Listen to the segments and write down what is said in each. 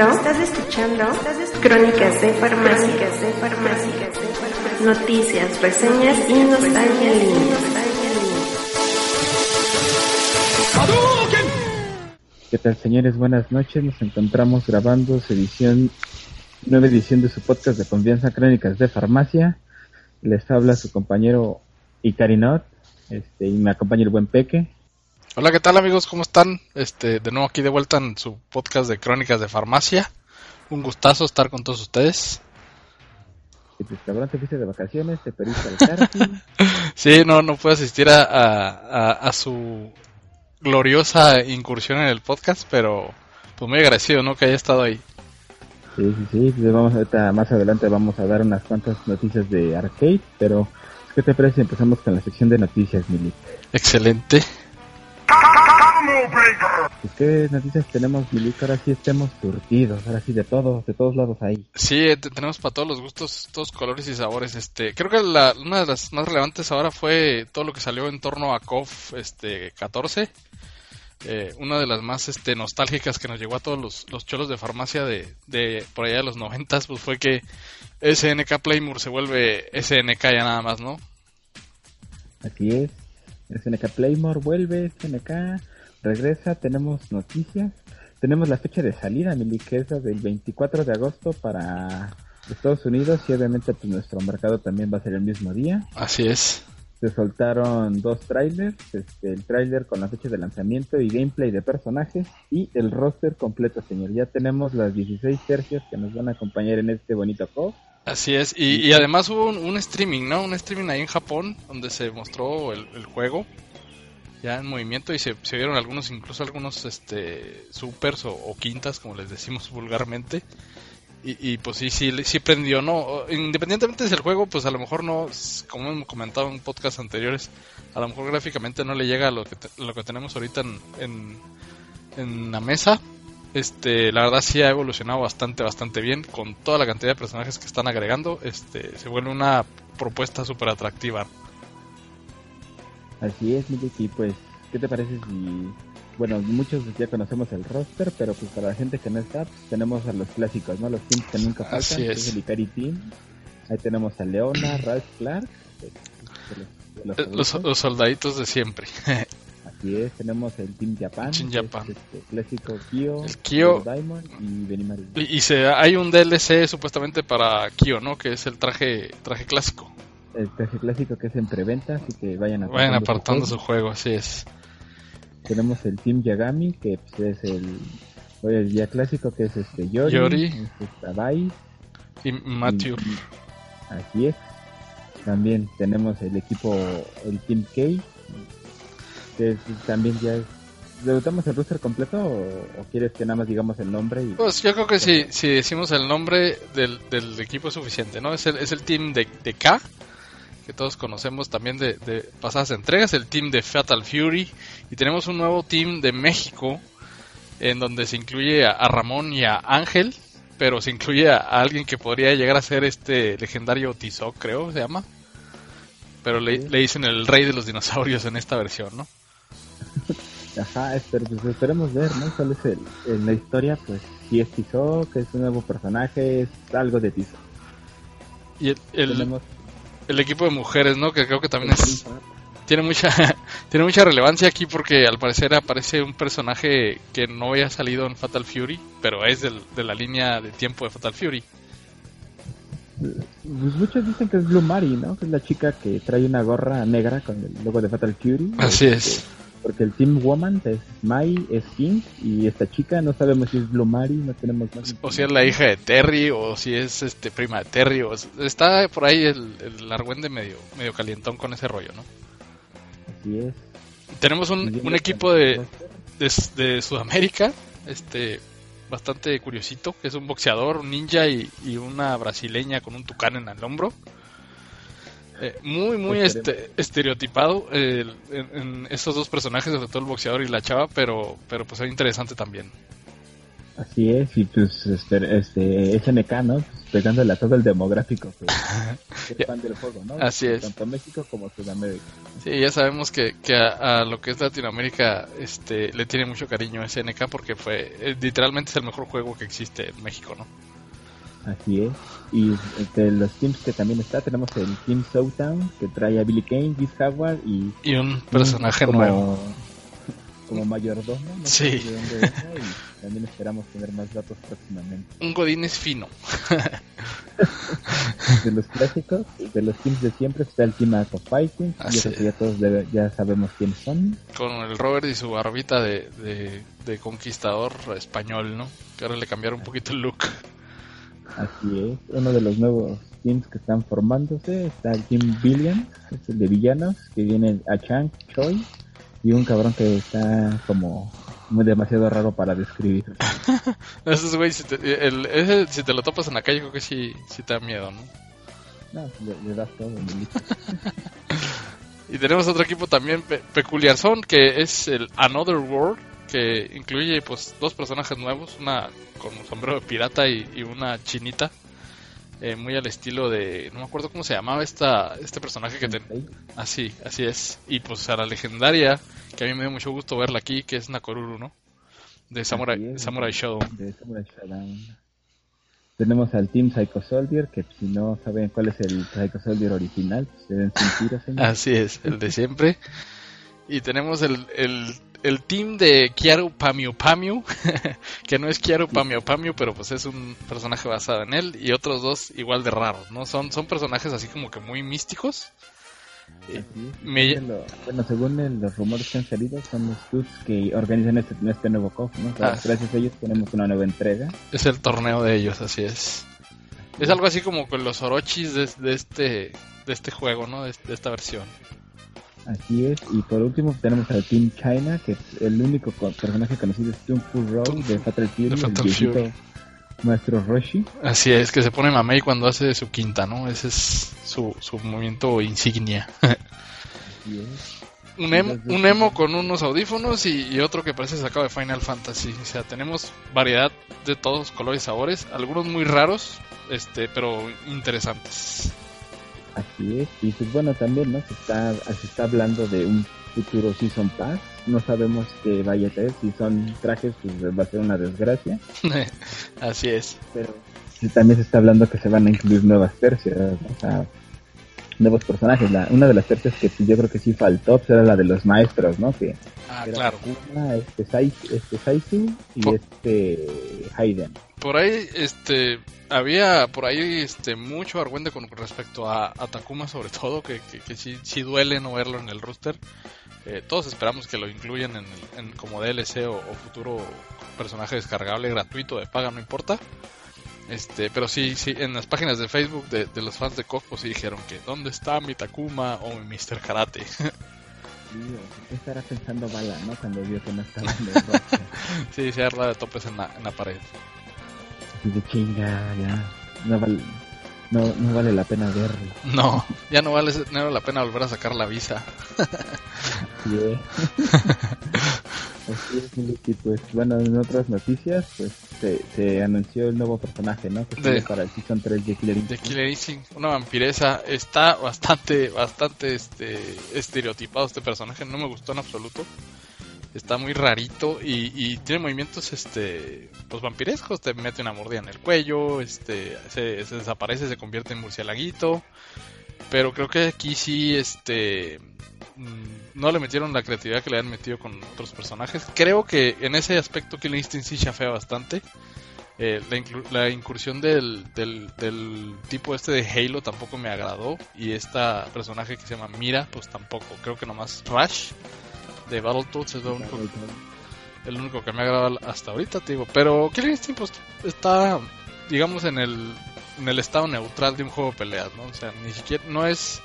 escuchando, estás escuchando, Crónicas de Farmacias, de Farmacias, Noticias, reseñas y nostalgia. ¿Qué tal, señores? Buenas noches. Nos encontramos grabando su edición, nueva edición de su podcast de confianza Crónicas de Farmacia. Les habla su compañero Icarinot, este, y me acompaña el buen Peque. Hola, ¿qué tal amigos? ¿Cómo están? Este, de nuevo aquí de vuelta en su podcast de Crónicas de Farmacia. Un gustazo estar con todos ustedes. Y pues cabrón, te fuiste de vacaciones, te perdiste al karting. sí, no, no puedo asistir a, a, a, su gloriosa incursión en el podcast, pero pues muy agradecido, ¿no? Que haya estado ahí. Sí, sí, sí. Pues vamos ahorita, más adelante vamos a dar unas cuantas noticias de arcade, pero ¿qué te parece si empezamos con la sección de noticias, Mili? Excelente. ¿Qué noticias tenemos, Milico? Ahora sí estemos surtidos, ahora sí de todos, de todos lados ahí. Sí, tenemos para todos los gustos, todos colores y sabores. Este, creo que la, una de las más relevantes ahora fue todo lo que salió en torno a KOF este, 14. Eh, una de las más este, nostálgicas que nos llegó a todos los, los cholos de farmacia de, de por allá de los noventas, pues fue que SNK Playmore se vuelve SNK ya nada más, ¿no? Así es. SNK Playmore vuelve, SNK regresa, tenemos noticias, tenemos la fecha de salida, Mili, que es del 24 de agosto para Estados Unidos y obviamente pues nuestro mercado también va a ser el mismo día. Así es. Se soltaron dos trailers, este, el trailer con la fecha de lanzamiento y gameplay de personajes y el roster completo, señor. Ya tenemos las 16 tercios que nos van a acompañar en este bonito juego. Así es, y, además hubo un, streaming, ¿no? Un streaming ahí en Japón donde se mostró el juego ya en movimiento y se, vieron algunos, incluso algunos este, supers o, quintas, como les decimos vulgarmente. Y, pues sí, sí, sí prendió, ¿no? Independientemente del juego, pues a lo mejor no, como hemos comentado en podcasts anteriores, a lo mejor gráficamente no le llega a lo que, lo que tenemos ahorita en, en, la mesa. Este, la verdad sí ha evolucionado bastante, bastante bien con toda la cantidad de personajes que están agregando. Este, se vuelve una propuesta súper atractiva. Así es, Miliki, pues, ¿qué te parece si... Bueno, muchos ya conocemos el roster, pero pues para la gente que no está, pues, tenemos a los clásicos, ¿no? Los teams que nunca faltan, Así es. el Ikari Team. Ahí tenemos a Leona, Ralph Clark. los, soldaditos de siempre. Así es, tenemos el Team Japan. Team Japan. este clásico Kyo, el Kyo Diamond y Benimaru. Y, y se, hay un DLC supuestamente para Kyo, ¿no? Que es el traje traje clásico el traje clásico que es en preventa, así que vayan apartando, vayan apartando su, juego. así es. Tenemos el Team Yagami, que pues, es el, el ya clásico, que es este Yori, Yori. Este y Matthew. así es. También tenemos el equipo, el Team K, que también ya es ¿Debutamos el roster completo o, quieres que nada más digamos el nombre? Y... Pues yo creo que si, si decimos el nombre del, del equipo es suficiente, ¿no? Es el, es el team de, de K, que todos conocemos también de, pasadas entregas, el team de Fatal Fury, y tenemos un nuevo team de México, en donde se incluye a, Ramón y a Ángel, pero se incluye a, alguien que podría llegar a ser este legendario Tizoc, creo, se llama. Pero le, le dicen el rey de los dinosaurios en esta versión, ¿no? Ajá, pues esperemos ver, ¿no? ¿Cuál es el, en la historia? Pues si es Tizoc, que es un nuevo personaje, es algo de Tizoc. Y el, el, el equipo de mujeres, ¿no? Que creo que también es tiene mucha tiene mucha relevancia aquí porque al parecer aparece un personaje que no había salido en Fatal Fury, pero es del, de la línea de tiempo de Fatal Fury. Pues muchos dicen que es Blue Mari, ¿no? Que es la chica que trae una gorra negra con el logo de Fatal Fury. Así es porque el Team Woman es Mai, es King, y esta chica no sabemos si es Blue Mari, no tenemos más. O si es la hija de Terry, o si es este prima de Terry, o está por ahí el, el argüende medio, medio calientón con ese rollo, ¿no? Así es. Tenemos un, un equipo de, de, de, Sudamérica, este bastante curiosito, que es un boxeador, un ninja y, y una brasileña con un tucán en el hombro. Eh, muy, muy este, estereotipado en, estos dos personajes, sobre todo el boxeador y la chava, pero, pero pues es interesante también. Así es, y pues este, este SNK, ¿no? Pues, pegándole a todo el demográfico que, fan del juego, ¿no? Así es. Tanto México como Sudamérica. Sí, ya sabemos que, que a, a lo que es Latinoamérica este, le tiene mucho cariño a SNK porque fue eh, literalmente es el mejor juego que existe en México, ¿no? Así es. Y entre los teams que también está, tenemos el Team Showdown, que trae a Billy Kane, Chris Howard y... Y un personaje como, nuevo. Como mayordomo. ¿no? Sí. De dónde venga, y también esperamos tener más datos próximamente. Un Godín es fino. De los clásicos, de los teams de siempre, está el Team Art of Fighting. Y ya todos debe- ya sabemos quiénes son. Con el Robert y su barbita de, de, de conquistador español, ¿no? Que ahora le cambiaron un poquito el look. Así es. Uno de los nuevos teams que están formándose está el Team Billions, es el de villanos, que viene a Chang Choi y un cabrón que está como muy demasiado raro para describir. Esos güey, si te, el, ese, si te lo topas en la calle, creo que sí, sí te da miedo, ¿no? No, le, le das todo. Y tenemos otro equipo también pe- peculiar son que es el Another World, que incluye pues dos personajes nuevos, una con un sombrero de pirata y, y una chinita, eh, muy al estilo de, no me acuerdo cómo se llamaba esta este personaje que ten- así, así es, y pues a la legendaria, que a mí me dio mucho gusto verla aquí, que es Nakoruru, ¿no? De Samurai, es. Samurai Shodown. De Samurai Shodown. Tenemos al Team Psycho Soldier, que si no saben cuál es el Psycho Soldier original, pues deben sentir. Así es, el de siempre. Y tenemos el, el, el team de Kiaru Pamiu Pamiu, que no es Kiaru Pamiu Pamiu, pero pues es un personaje basado en él, y otros dos igual de raros, ¿no? Son, son personajes así como que muy místicos. Me- bueno, según los rumores que han salido, son los dudes que organizan este, este nuevo COF, ¿no? O sea, Ah. Gracias a ellos tenemos una nueva entrega. Es el torneo de ellos, así es. Es algo así como con los Orochis de, de este de este juego, ¿no? De, de esta versión. Así es. Y por último tenemos al Team China, que es el único co- personaje conocido es Tung Fu Fu, de Fatal Fury, Fatal el Fury. maestro Roshi. Así es, que se pone mamey cuando hace su quinta, ¿no? Ese es su, su movimiento insignia. Así es. un, emo, un emo con unos audífonos y, y otro que parece sacado de Final Fantasy. O sea, tenemos variedad de todos colores y sabores, algunos muy raros, este, pero interesantes. Así es. Y pues bueno, también, ¿no? Se está, se está hablando de un futuro Season Pass. No sabemos qué vaya a ser. Si son trajes, pues va a ser una desgracia. Así es. Pero también se está hablando que se van a incluir nuevas tercias, ¿no? o sea, nuevos personajes. La, una de las tercias que yo creo que sí faltó pues, era la de los maestros, ¿no? Que Ah, claro. Kuma, este, este Saizu y Po- este Hayden. Por ahí, este, había por ahí, este, mucho argüente con respecto a, a Takuma, sobre todo, que, que, que sí, sí duele no verlo en el roster. Eh, todos esperamos que lo incluyan en, en como DLC o, o futuro personaje descargable gratuito de paga, no importa. Este, pero sí, sí, en las páginas de Facebook de, de los fans de pues sí dijeron que ¿dónde está mi Takuma o mi Mr. Karate? Sí, o- ¿Qué estará pensando Bala, no? Cuando vio que no estaba en el sí, se arda de topes en la, en la pared. De chinga, ya. No vale, no, no vale la pena verlo. No, ya no vale, no vale la pena volver a sacar la visa. Así es. Así es, Miliki, pues bueno, en otras noticias, pues se, se anunció el nuevo personaje, ¿no? Que De- para el Season 3 de Killer de Instinct. Killer Instinct, una vampiresa. Está bastante, bastante este, estereotipado este personaje. No me gustó en absoluto. Está muy rarito y, y tiene movimientos este pues vampirescos. Te mete una mordida en el cuello, este se, se desaparece, se convierte en murcielaguito. Pero creo que aquí sí este no le metieron la creatividad que le han metido con otros personajes. Creo que en ese aspecto Killer Instinct sí chafea bastante. Eh, la, la incursión del, del, tipo este de Halo tampoco me agradó. Y esta personaje que se llama Mira, pues tampoco. Creo que nomás Rush de Battletoads es lo único, el único que me ha agradado hasta ahorita, te digo. Pero Killer Instinct pues, está, digamos, en el, en el estado neutral de un juego de peleas, ¿no? O sea, ni siquiera, no es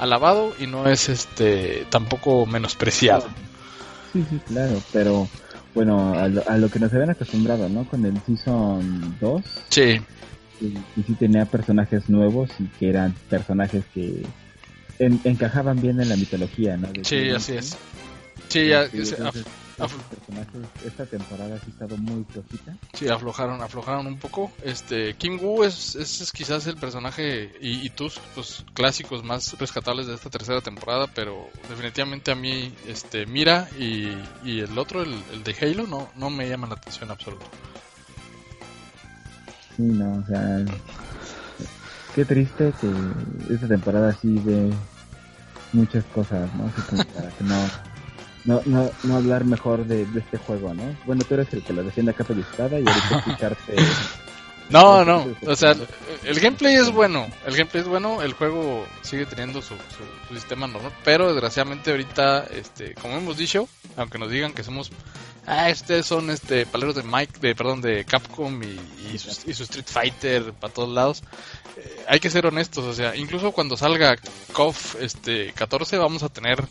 alabado y no es este tampoco menospreciado. Sí, sí, claro, pero bueno, a lo, a lo que nos habían acostumbrado, ¿no? Con el Season 2, Sí, y, y sí tenía personajes nuevos y que eran personajes que en- encajaban bien en la mitología, ¿no? De sí, así es. Sí, ya, Sí, entonces, esta temporada ha estado muy flojita. Sí, aflojaron, aflojaron un poco. Este, Kim Woo es, es, quizás el personaje y, y, tus pues, clásicos más rescatables de esta tercera temporada, pero definitivamente a mí, este, Mira y, y el otro, el, el, de Halo, no, no me llaman la atención en absoluto. Sí, no, o sea, qué triste que esta temporada sí ve muchas cosas, ¿no? Así como para que no no, no, no hablar mejor de, este juego, ¿no? Bueno, tú eres el que lo defiende a capa y y ahorita escucharte... No, no, o sea, el gameplay es bueno, el gameplay es bueno, el juego sigue teniendo su, su, sistema normal, pero desgraciadamente ahorita, este, como hemos dicho, aunque nos digan que somos, ah, ustedes son este paleros de Mike, de perdón, de Capcom y, y, su, Street Fighter para todos lados, eh, hay que ser honestos, o sea, incluso cuando salga KOF este 14 vamos a tener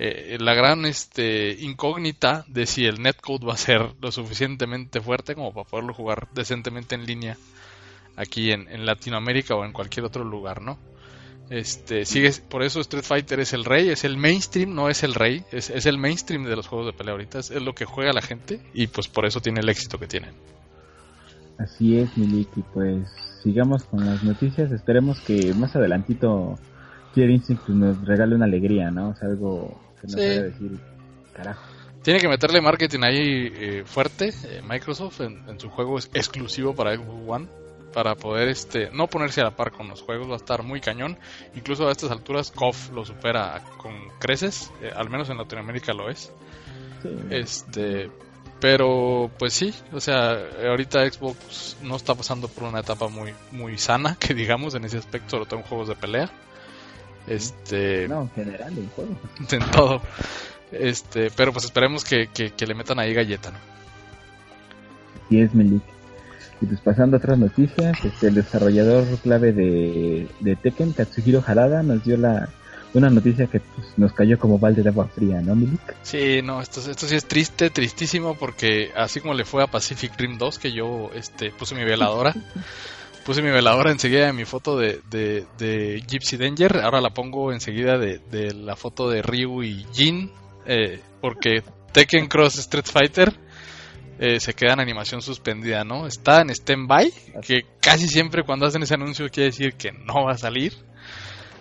eh, la gran este, incógnita de si el netcode va a ser lo suficientemente fuerte como para poderlo jugar decentemente en línea aquí en, Latinoamérica o en cualquier otro lugar, ¿no? Este, sigue, por eso Street Fighter es el rey, es el mainstream, no es el rey, es, el mainstream de los juegos de pelea ahorita, es, lo que juega la gente y pues por eso tiene el éxito que tiene. Así es, Miliki, pues sigamos con las noticias, esperemos que más adelantito Killer Instinct nos regale una alegría, ¿no? O sea, algo decir, carajo. Tiene que meterle marketing ahí eh, fuerte eh, Microsoft en, su juego es exclusivo para Xbox One para poder este no ponerse a la par con los juegos va a estar muy cañón. Incluso a estas alturas KOF lo supera con creces eh, al menos en Latinoamérica lo es. Este pero pues sí o sea ahorita Xbox no está pasando por una etapa muy muy sana que digamos en ese aspecto sobre todo en juegos de pelea este. No, en general, en juego. En todo. Este, pero pues esperemos que, que, le metan ahí galleta, ¿no? Y es Melik. Y pues pasando a otras noticias, este, el desarrollador clave de, de Tekken, Katsuhiro Harada, nos dio la una noticia que pues, nos cayó como balde de agua fría, ¿no, Milik? Sí, no, esto, esto sí es triste, tristísimo, porque así como le fue a Pacific Rim 2, que yo este, puse mi veladora, puse mi veladora enseguida de mi foto de, de, Gypsy Danger. Ahora la pongo enseguida de, de la foto de Ryu y Jin. Eh, porque Tekken Cross Street Fighter eh, se queda en animación suspendida, ¿no? Está en stand-by, que casi siempre cuando hacen ese anuncio quiere decir que no va a salir.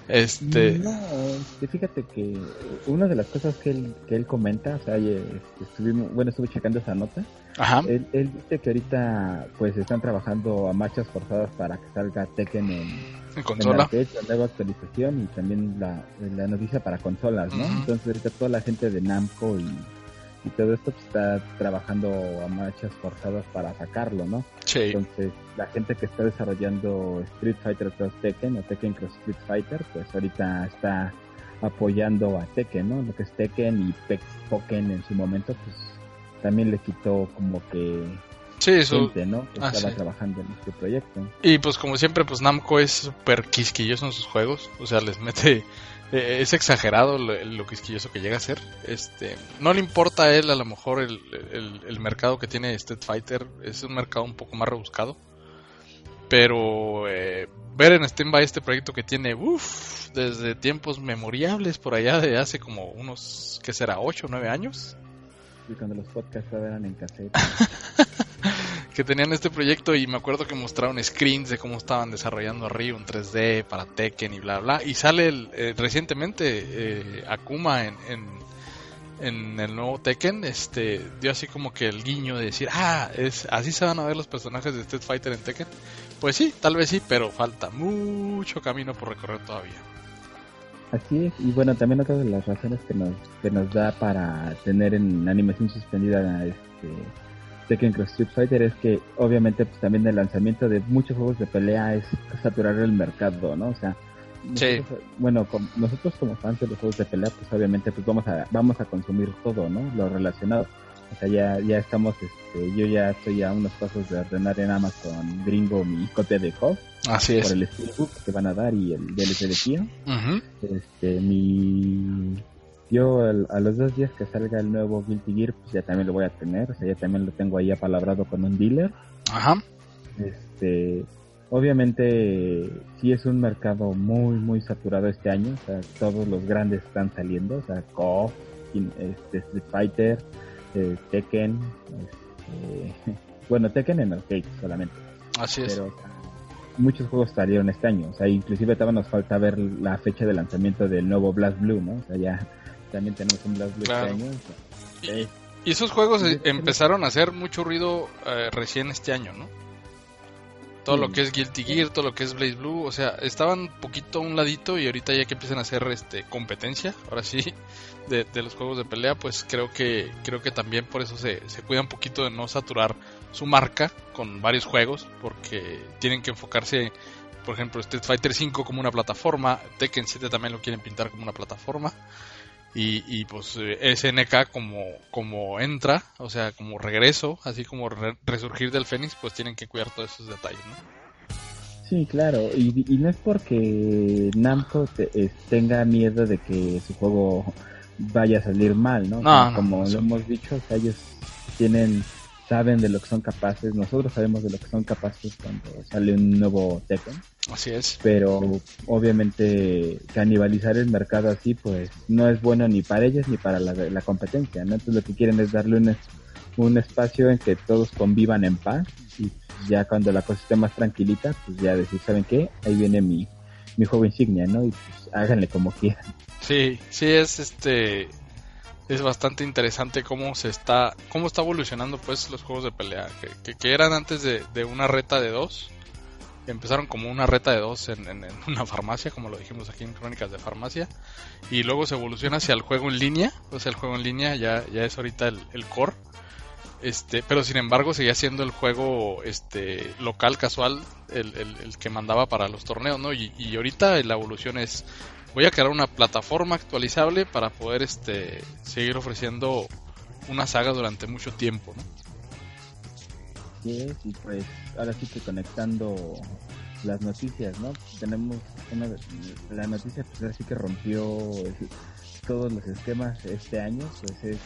Este... No, este, fíjate que una de las cosas que él, que él comenta, o sea, este, estuvimos, bueno, estuve checando esa nota, Ajá. Él, dice que ahorita pues están trabajando a marchas forzadas para que salga Tekken en, ¿En consola. En la nueva actualización y también la, la noticia para consolas, ¿no? Entonces ahorita toda la gente de Namco y y todo esto pues, está trabajando a marchas forzadas para sacarlo, ¿no? Sí. Entonces, la gente que está desarrollando Street Fighter Cross Tekken o Tekken Cross Street Fighter, pues ahorita está apoyando a Tekken, ¿no? Lo que es Tekken y Pokken en su momento, pues también le quitó como que sí, eso... gente, ¿no? Que estaba trabajando en este proyecto. Y pues como siempre, pues Namco es súper quisquilloso en sus juegos, o sea, les mete eh, es exagerado lo, quisquilloso que llega a ser. Este, no le importa a él a lo mejor el, el, mercado que tiene Street Fighter, es un mercado un poco más rebuscado. Pero eh, ver en Steam este proyecto que tiene, uff, desde tiempos memoriables por allá de hace como unos, ¿qué será? ¿8 o 9 años? Y cuando los podcasts eran en. que tenían este proyecto y me acuerdo que mostraron screens de cómo estaban desarrollando arriba un 3D para Tekken y bla bla. Y sale eh, recientemente eh, Akuma en, en, el nuevo Tekken, este dio así como que el guiño de decir, ah, es así se van a ver los personajes de Street Fighter en Tekken. Pues sí, tal vez sí, pero falta mucho camino por recorrer todavía. Así es, y bueno, también otra de las razones que nos, que nos da para tener en animación suspendida este Tekken Cross Street Fighter es que obviamente pues también el lanzamiento de muchos juegos de pelea es saturar el mercado, ¿no? O sea, bueno, nosotros como fans de los juegos de pelea, pues obviamente pues vamos a vamos a consumir todo, ¿no? Lo relacionado. O sea, ya, ya estamos, este, yo ya estoy a unos pasos de ordenar en Amazon gringo mi copia de KOF. Así es. Por el Steelbook que van a dar y el DLC de Kio. Este, mi yo a los dos días que salga el nuevo Guilty Gear, pues ya también lo voy a tener, o sea, ya también lo tengo ahí apalabrado con un dealer. Ajá. Este, obviamente sí es un mercado muy muy saturado este año, o sea, todos los grandes están saliendo, o sea, KOF, este, Street Fighter, obviamente Tekken, este, bueno, Tekken en arcade solamente. Así es. Pero muchos juegos salieron este año, o sea, inclusive todavía nos falta ver la fecha de lanzamiento del nuevo Blast Blue, ¿no? O sea, ya también tenemos un Blast Blue Claro. este año. eh, Y esos juegos Sí, eh, sí, empezaron a hacer mucho ruido eh, recién este año, ¿no? Todo Sí. lo que es Guilty Gear, todo lo que es Blaze Blue, o sea, estaban un poquito a un ladito y ahorita ya que empiezan a hacer este competencia, ahora sí, de, de los juegos de pelea, pues creo que creo que también por eso se, se cuida un poquito de no saturar su marca con varios juegos, porque tienen que enfocarse, por ejemplo, Street Fighter V como una plataforma, Tekken 7 también lo quieren pintar como una plataforma, y, y pues eh, SNK como, como entra, o sea, como regreso, así como re- resurgir del Fénix, pues tienen que cuidar todos esos detalles, ¿no? Sí, claro, y, y no es porque Namco te- eh, tenga miedo de que su juego vaya a salir mal, ¿no? No, Como- no, como eso- lo hemos dicho, o sea, ellos tienen, saben de lo que son capaces, nosotros sabemos de lo que son capaces cuando sale un nuevo Tekken, Así es. pero obviamente canibalizar el mercado así, pues no es bueno ni para ellos ni para la, la competencia, ¿no? Entonces lo que quieren es darle un, un espacio en que todos convivan en paz y ya cuando la cosa esté más tranquilita, pues ya decir, ¿saben qué? Ahí viene mi, mi juego insignia, ¿no? Y pues háganle como quieran. Sí, sí es este es bastante interesante cómo se está cómo está evolucionando pues los juegos de pelea que, que, eran antes de, de una reta de dos. Empezaron como una reta de dos en, en- en una farmacia como lo dijimos aquí en Crónicas de Farmacia. Y luego se evoluciona hacia el juego en línea. O sea el juego en línea ya ya es ahorita el, el core. Este pero sin embargo seguía siendo el juego este local casual el, el- el que mandaba para los torneos no y, y ahorita la evolución es voy a crear una plataforma actualizable para poder este seguir ofreciendo una saga durante mucho tiempo ¿no? Así es, y pues ahora sí que conectando las noticias, ¿no? Tenemos una, la noticia pues ahora sí que rompió el- todos los esquemas este año, pues es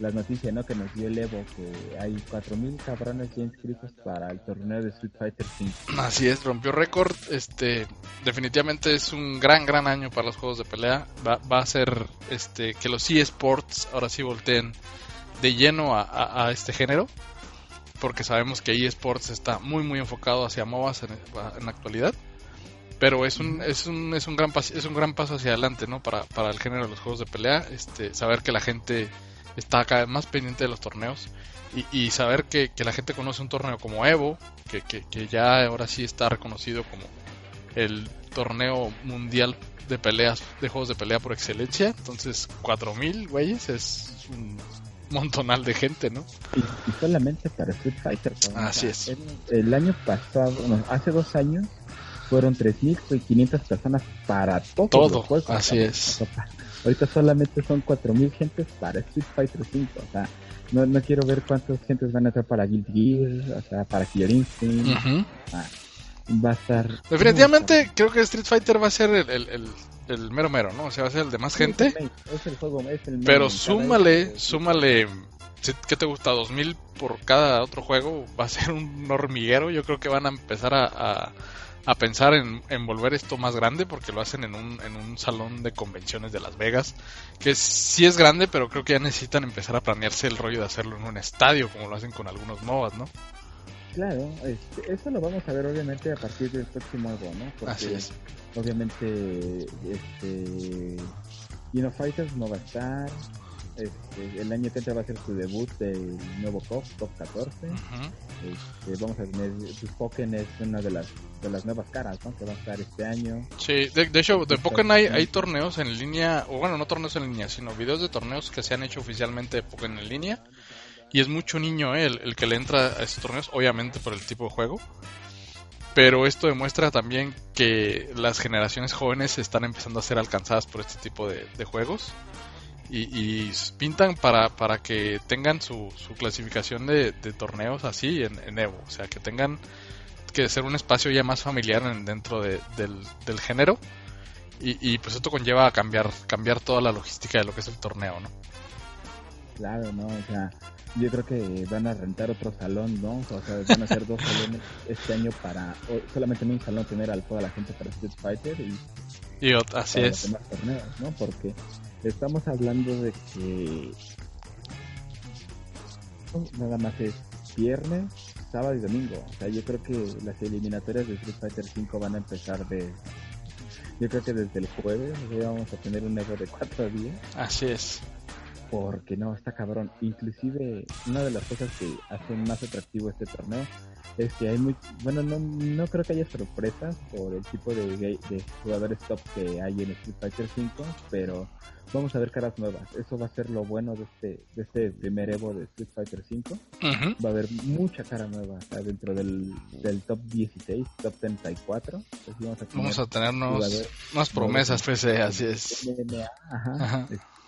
la noticia, ¿no? Que nos dio el Evo, que hay 4.000 cabrones ya inscritos para el torneo de Street Fighter 5. Así es, rompió récord. Este, definitivamente es un gran, gran año para los juegos de pelea. Va, va a ser este que los eSports ahora sí volteen de lleno a, a- este género, porque sabemos que eSports está muy, muy enfocado hacia MOBAs en, en la actualidad. Pero es un, es un, es un gran pas- es un gran paso hacia adelante, ¿no? Para, para el género de los juegos de pelea, este, saber que la gente está cada vez más pendiente de los torneos y, y saber que, que la gente conoce un torneo como Evo, que, que, que ya ahora sí está reconocido como el torneo mundial de peleas, de juegos de pelea por excelencia. Entonces, 4000 güeyes es un montonal de gente, ¿no? Y, y solamente para Street Fighter. cabrón. Así es. El, el año pasado, no, hace dos años, fueron 3.500 personas para todos Todo, los juegos. así es. Ahorita solamente son 4.000 gentes para Street Fighter 5. O sea, no, no quiero ver cuántas gentes van a entrar para Guilty Gear, o sea, para Killer Instinct. Ah, va a estar... Definitivamente creo que Street Fighter va a ser el, el, el- el mero mero, ¿no? O sea, va a ser el de más Sí, gente. Es el, main, es el juego, es el Pero súmale, súmale, ¿qué te gusta? ¿2000 por cada otro juego? Va a ser un hormiguero. Yo creo que van a empezar a, a, a pensar en, en volver esto más grande porque lo hacen en un, en un salón de convenciones de Las Vegas, que sí es grande, pero creo que ya necesitan empezar a planearse el rollo de hacerlo en un estadio, como lo hacen con algunos MOBAs, ¿no? Claro, este, eso lo vamos a ver obviamente a partir del próximo juego, ¿no? Porque Así es. obviamente este Kino Fighters no va a estar. Este, el año que entra va a ser su debut del nuevo COP, COP 14. Ujú. Este, vamos a tener, pues, Pokken es una de las de las nuevas caras, ¿no? Que va a estar este año. Sí, de, de hecho, de Pokémon hay, hay torneos en línea, o bueno, no torneos en línea, sino videos de torneos que se han hecho oficialmente de Pokémon en línea. Y es mucho niño eh, el, el que le entra a estos torneos, obviamente por el tipo de juego. Pero esto demuestra también que las generaciones jóvenes están empezando a ser alcanzadas por este tipo de, de juegos. Y, y pintan para, para que tengan su, su clasificación de, de torneos así en, en Evo. O sea, que tengan que ser un espacio ya más familiar en- dentro de- del, del género. Y, y, pues esto conlleva a cambiar, cambiar toda la logística de lo que es el torneo, ¿no? Claro, ¿no? O sea, yo creo que van a rentar otro salón, ¿no? O sea, van a hacer dos salones este año para o solamente en un salón tener a toda la gente para Street Fighter y así los es. demás torneos, ¿no? Porque estamos hablando de que nada más es viernes, sábado y domingo. O sea, yo creo que las eliminatorias de Street Fighter 5 van a empezar de... Yo creo que desde el jueves ya vamos a tener un Evo de cuatro días. Así es. Porque no, está cabrón. Inclusive, una de las cosas que hacen más atractivo este torneo es que hay muy... Bueno, no, no creo que haya sorpresas por el tipo de, de jugadores top que hay en Street Fighter 5, pero vamos a ver caras nuevas. Eso va a ser lo bueno de este, de este primer Evo de Street Fighter 5. Va a haber mucha cara nueva dentro del, del top 16, top 34. Pues vamos, a tener, vamos a tenernos más promesas, eh, así es.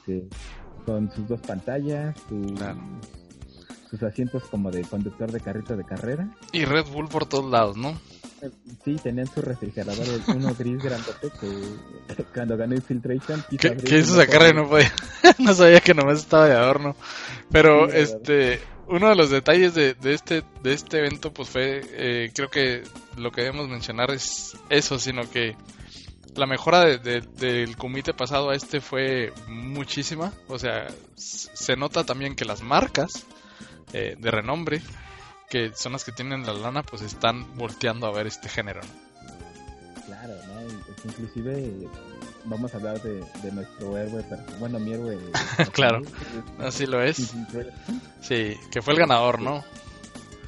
Este, con sus dos pantallas, sus asientos como de conductor de carrito de carrera. Y Red Bull por todos lados, ¿no? Sí, tenían su refrigerador, uno gris grandote que, cuando ganó Infiltration... ¿Qué, ¿qué hizo sacar no podía? no sabía que nomás estaba de adorno. Pero, este, uno de los detalles de, de, este, de este evento, pues fue, eh, creo que lo que debemos mencionar es eso, sino que la mejora de, del comité pasado a este fue muchísima. O sea, se nota también que las marcas eh, de renombre que son las que tienen la lana, pues están volteando a ver este género. Claro, ¿no? Pues, inclusive vamos a hablar de, nuestro héroe, bueno, mi héroe. claro, así lo es. Sí, que fue el ganador, ¿no?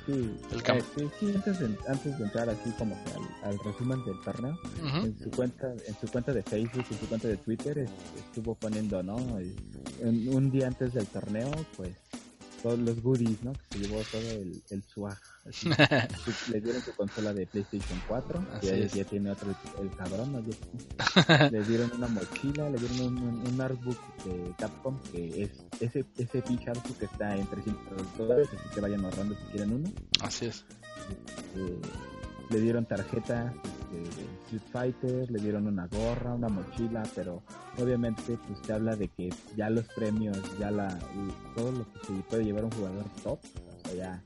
Sí, el eh, sí, antes, de, antes de entrar así como al, resumen del torneo, en su cuenta en su cuenta de Facebook, en su cuenta de Twitter estuvo poniendo, ¿no? un día antes del torneo, pues todos los goodies, ¿no? Que se llevó todo el, el swag. Le dieron su consola de PlayStation 4, que ya, tiene otro, el cabrón, ¿no? le dieron una mochila, le dieron un, un, artbook de Capcom, que es ese, ese pinche artbook que está en 300 dólares, así que vayan ahorrando si quieren uno. Así es. Eh, le dieron tarjetas de Street Fighter, le dieron una gorra, una mochila, pero obviamente pues te habla de que ya los premios, ya la todo lo que se puede llevar un jugador top, o sea, ya,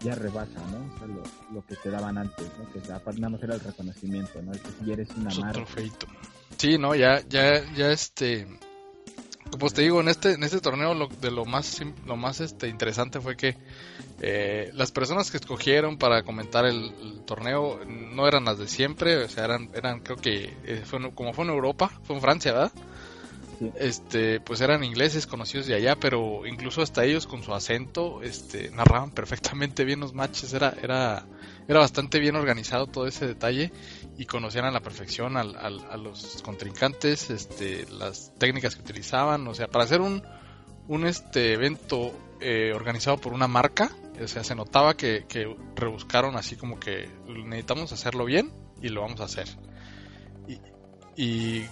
ya rebasa, ¿no? O sea, lo, lo, que te daban antes, ¿no? Que aparte nada más era el reconocimiento, ¿no? que si eres una marca. Sí, no, ya, ya, ya este pues te digo, en este, en este torneo lo, de lo más, lo más este, interesante fue que eh, las personas que escogieron para comentar el, torneo no eran las de siempre, o sea, eran, eran creo que, eh, fue, como fue en Europa, fue en Francia, ¿verdad? Este, pues eran ingleses conocidos de allá, pero incluso hasta ellos con su acento, este, narraban perfectamente bien los matches, era, era, era bastante bien organizado todo ese detalle y conocían a la perfección al, a los contrincantes, este, las técnicas que utilizaban, o sea, para hacer un, un este evento eh, organizado por una marca, o sea, se notaba que, que rebuscaron así como que necesitamos hacerlo bien y lo vamos a hacer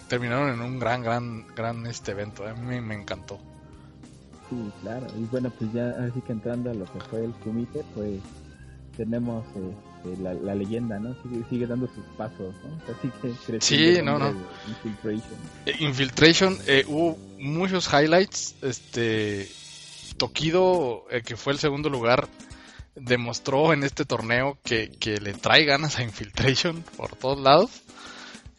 terminaron en un gran, gran, gran este evento. A mí me encantó. Sí, claro. Y bueno, pues ya así que entrando a lo que fue el comité, pues tenemos este, la, leyenda, ¿no? Sigue, sigue dando sus pasos, ¿no? Así que sí, no, no. Infiltration. Eh, Infiltration, eh, hubo muchos highlights. Este Tokido, eh, que fue el segundo lugar, demostró en este torneo que, que le trae ganas a Infiltration por todos lados.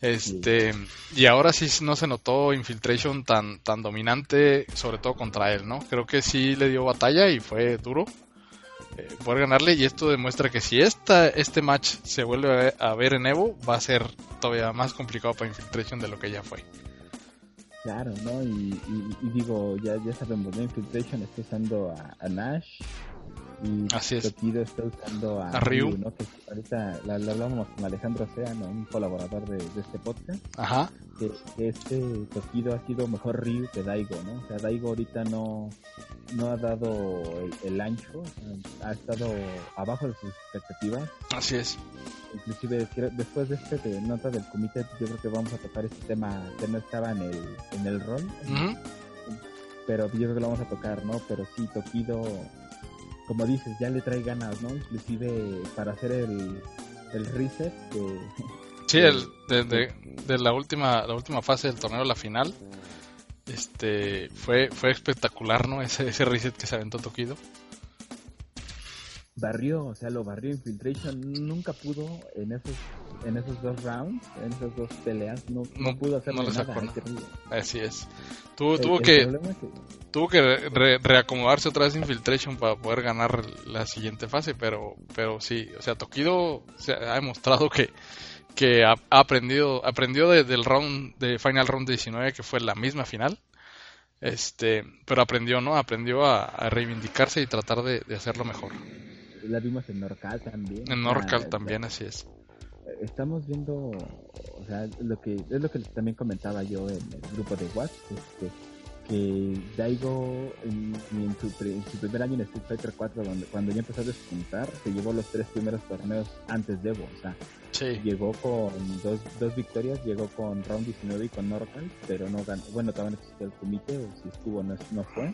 Este, y ahora sí no se notó Infiltration tan, tan dominante, sobre todo contra él, ¿no? Creo que sí le dio batalla y fue duro eh, poder ganarle. Y esto demuestra que si esta, este match se vuelve a ver en Evo, va a ser todavía más complicado para Infiltration de lo que ya fue. Claro, ¿no? Y, digo, ya, ya sabemos, ¿no? Infiltration está usando a Nash, y Así es. Tokido está usando a, Ryu, ¿no? Que ahorita la, hablamos con Alejandro Seano, un colaborador de, este podcast. Ajá. Que, este Tokido ha sido mejor Ryu que Daigo, ¿no? O sea, Daigo ahorita no, no ha dado el, ancho, ha estado abajo de sus expectativas. Así es. Inclusive después de este de nota del comité, yo creo que vamos a tocar este tema que no estaba en el, en el rol. Pero yo creo que lo vamos a tocar, ¿no? Pero sí, Tokido como dices, ya le trae ganas, ¿no? Inclusive para hacer el, el reset de... Sí, el, de, de, la última la última fase del torneo, la final, este fue fue espectacular, ¿no? Ese, ese reset que se aventó Tokido. Barrió, o sea, lo barrió Infiltration, nunca pudo en esos en esos dos rounds, en esas dos peleas, no, no, pudo hacer nada. Así es. Tuvo, tuvo que, tuvo que reacomodarse otra vez Infiltration para poder ganar la siguiente fase, pero pero sí, o sea, Tokido se ha demostrado que que ha, aprendido aprendió del round de Final Round 19 que fue la misma final. Este, pero aprendió, ¿no? Aprendió a, reivindicarse y tratar de hacerlo mejor la vimos en Norcal también. En Norcal ah, también, así es. Estamos viendo, o sea, lo que es lo que también comentaba yo en el grupo de WhatsApp, este, que Daigo en, su, primer año en Street Fighter 4, donde, cuando ya empezó a despuntar, se llevó los tres primeros torneos antes de Evo, o sea, llegó con dos, dos victorias, llegó con Round 19 y con Norcal, pero no ganó, bueno, todavía no existía el comité, o si estuvo no, no fue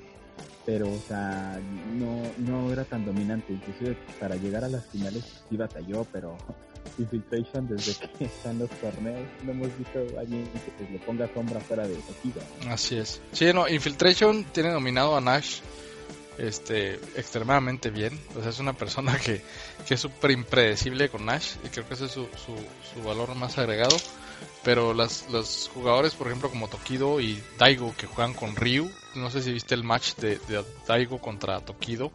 pero o sea no no era tan dominante. Inclusive para llegar a las finales sí batalló pero Infiltration desde que están los torneos no hemos visto a alguien que le ponga sombra fuera de Tokido así es. Sí no Infiltration tiene nominado a Nash este extremadamente bien. O sea es una persona que, que es súper impredecible con Nash y creo que ese es su, su, su valor más agregado. Pero las, los jugadores, por ejemplo, como Tokido y Daigo, que juegan con Ryu, no sé si viste el match de, Daigo contra Tokido,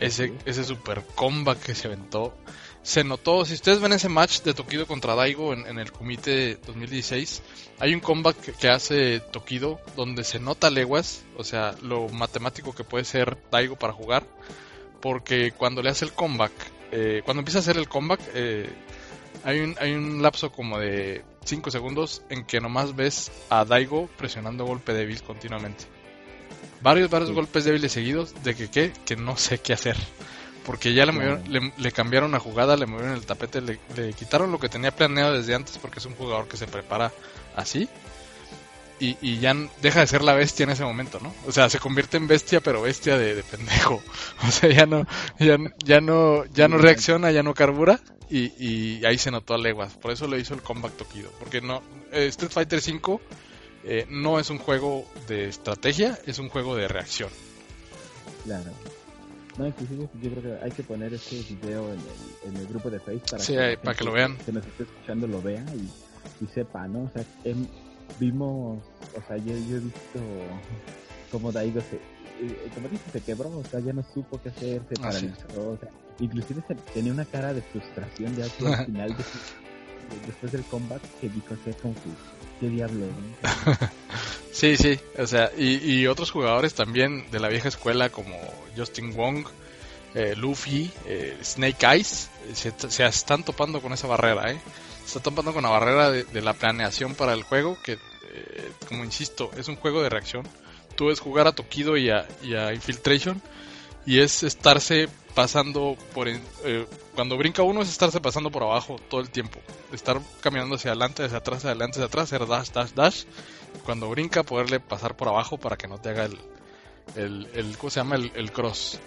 ese, ese super combat que se aventó, se notó, si ustedes ven ese match de Tokido contra Daigo en, el Kumite 2016, hay un combat que, hace Tokido donde se nota leguas, o sea, lo matemático que puede ser Daigo para jugar, porque cuando le hace el comeback, eh, cuando empieza a hacer el comeback, eh, hay un, hay un lapso como de 5 segundos en que nomás ves a Daigo presionando golpe débil continuamente. Varios, varios golpes débiles seguidos de que qué, que no sé qué hacer. Porque ya le, le, cambiaron la jugada, le movieron el tapete, le, quitaron lo que tenía planeado desde antes porque es un jugador que se prepara así. Y, y, ya deja de ser la bestia en ese momento, ¿no? O sea, se convierte en bestia, pero bestia de, de pendejo. O sea, ya no, ya, ya no, ya no reacciona, ya no carbura y, ahí se notó a leguas. Por eso le hizo el Combat Tokido. Porque no, eh, Street Fighter V eh, no es un juego de estrategia, es un juego de reacción. Claro. No, inclusive yo creo que hay que poner este video en el, grupo de Facebook para, que, para que lo vean. Que nos esté escuchando lo vea y, sepa, ¿no? O sea, em, vimos, o sea, yo, he visto como Daigo se, eh, como dice, se quebró, o sea, ya no supo qué hacer, se ah, paralizó, o sea, Inclusive tenía una cara de frustración de al final después del combate que dijo ser que, qué diablo. sí, sí, o sea, y, otros jugadores también de la vieja escuela como Justin Wong, eh, Luffy, eh, Snake Eyes, se, están topando con esa barrera, ¿eh? Se están topando con la barrera de, la planeación para el juego, que, eh, como insisto, es un juego de reacción. Tú ves jugar a Tokido y a, y a Infiltration y es estarse pasando por... Eh, cuando brinca uno es estarse pasando por abajo todo el tiempo. Estar caminando hacia adelante, hacia atrás, hacia adelante, hacia atrás, hacer dash, dash, dash. Cuando brinca poderle pasar por abajo para que no te haga el... el, ¿Cómo se llama? El, cross.